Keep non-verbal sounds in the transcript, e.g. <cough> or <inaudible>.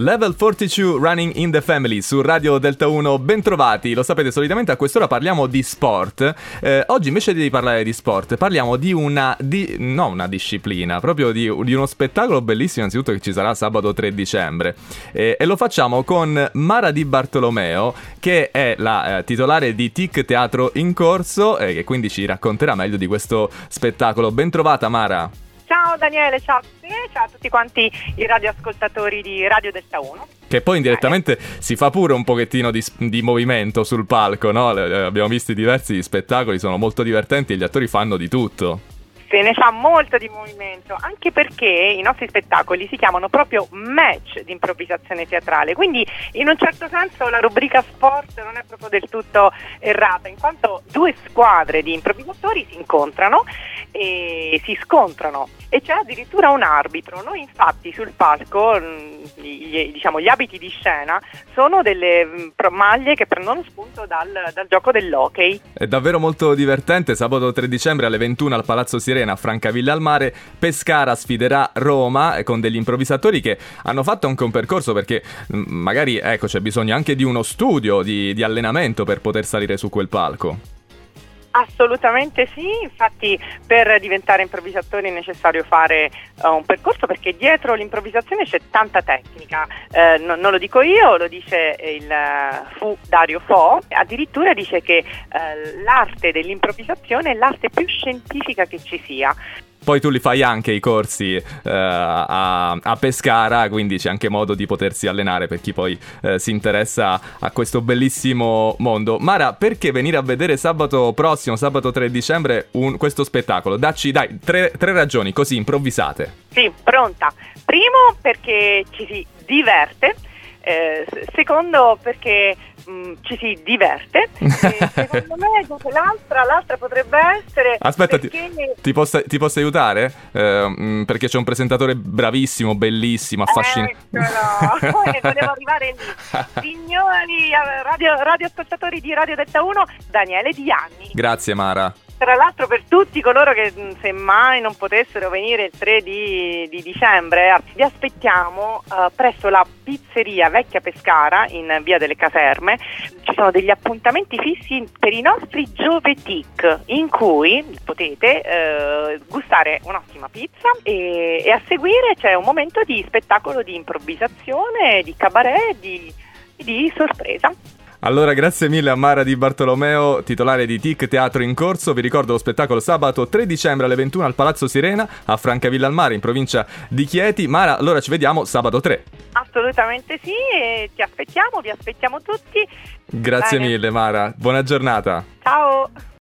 Level 42 Running in the Family su Radio Delta 1, bentrovati. Lo sapete, solitamente a quest'ora parliamo di sport. Eh, oggi invece di parlare di sport, parliamo di una, di, no una disciplina, proprio di, di, uno spettacolo bellissimo, innanzitutto che ci sarà sabato 3 dicembre. Eh, e lo facciamo con Mara Di Bartolomeo, che è la eh, titolare di TIC Teatro in Corso, e che quindi ci racconterà meglio di questo spettacolo. Bentrovata Mara. Daniele, ciao a te, ciao a tutti quanti i radioascoltatori di Radio Delta 1. Che poi indirettamente eh. si fa pure un pochettino di, di movimento sul palco, no? Abbiamo visto diversi spettacoli, sono molto divertenti e gli attori fanno di tutto se ne fa molto di movimento, anche perché i nostri spettacoli si chiamano proprio match di improvvisazione teatrale, quindi in un certo senso la rubrica sport non è proprio del tutto errata, in quanto due squadre di improvvisatori si incontrano e si scontrano e c'è addirittura un arbitro. Noi infatti sul palco mm, gli, diciamo, gli abiti di scena sono delle mm, maglie che prendono spunto dal, dal gioco dell'hockey. È davvero molto divertente, sabato 3 dicembre alle 21 al Palazzo Sirena a Francavilla al Mare, Pescara sfiderà Roma eh, con degli improvvisatori che hanno fatto anche un percorso perché mm, magari ecco, c'è bisogno anche di uno studio, di, di allenamento per poter salire su quel palco. Assolutamente sì, infatti per diventare improvvisatori è necessario fare uh, un percorso perché dietro l'improvvisazione c'è tanta tecnica, uh, no, non lo dico io, lo dice il uh, Fu Dario Fo, addirittura dice che l'arte dell'improvvisazione è l'arte più scientifica che ci sia. Poi tu li fai anche i corsi uh, a, a, Pescara, quindi c'è anche modo di potersi allenare per chi poi uh, si interessa a questo bellissimo mondo. Mara, perché venire a vedere sabato prossimo, sabato 3 dicembre, un, questo spettacolo? Dacci, dai, tre, tre ragioni così improvvisate. Sì, pronta. Primo perché ci si diverte. Eh, secondo perché mh, mm, ci si diverte. <laughs> secondo me l'altra, l'altra potrebbe essere. Aspetta, perché... ti, ti, posso, ti, posso, aiutare? Eh, mh, mm, perché c'è un presentatore bravissimo, bellissimo, affascinante. Eccolo, <laughs> volevo arrivare lì. Signori radio, radioascoltatori di Radio Delta 1, Daniele Dianni. Grazie Mara. Tra l'altro per tutti coloro che semmai non potessero venire il 3 di, di dicembre, vi aspettiamo uh, presso la pizzeria Vecchia Pescara in via delle Caserme. Ci sono degli appuntamenti fissi per i nostri giovetic in cui potete uh, gustare un'ottima pizza e, e, a seguire c'è un momento di spettacolo di improvvisazione, di cabaret, di, di sorpresa. Allora, grazie mille a Mara Di Bartolomeo, titolare di TIC Teatro in Corso. Vi ricordo lo spettacolo sabato 3 dicembre alle 21 al Palazzo Sirena a Francavilla al Mare, in provincia di Chieti. Mara, allora ci vediamo sabato 3. Assolutamente sì, e ti aspettiamo, vi aspettiamo tutti. Grazie Bene. mille Mara, buona giornata. Ciao.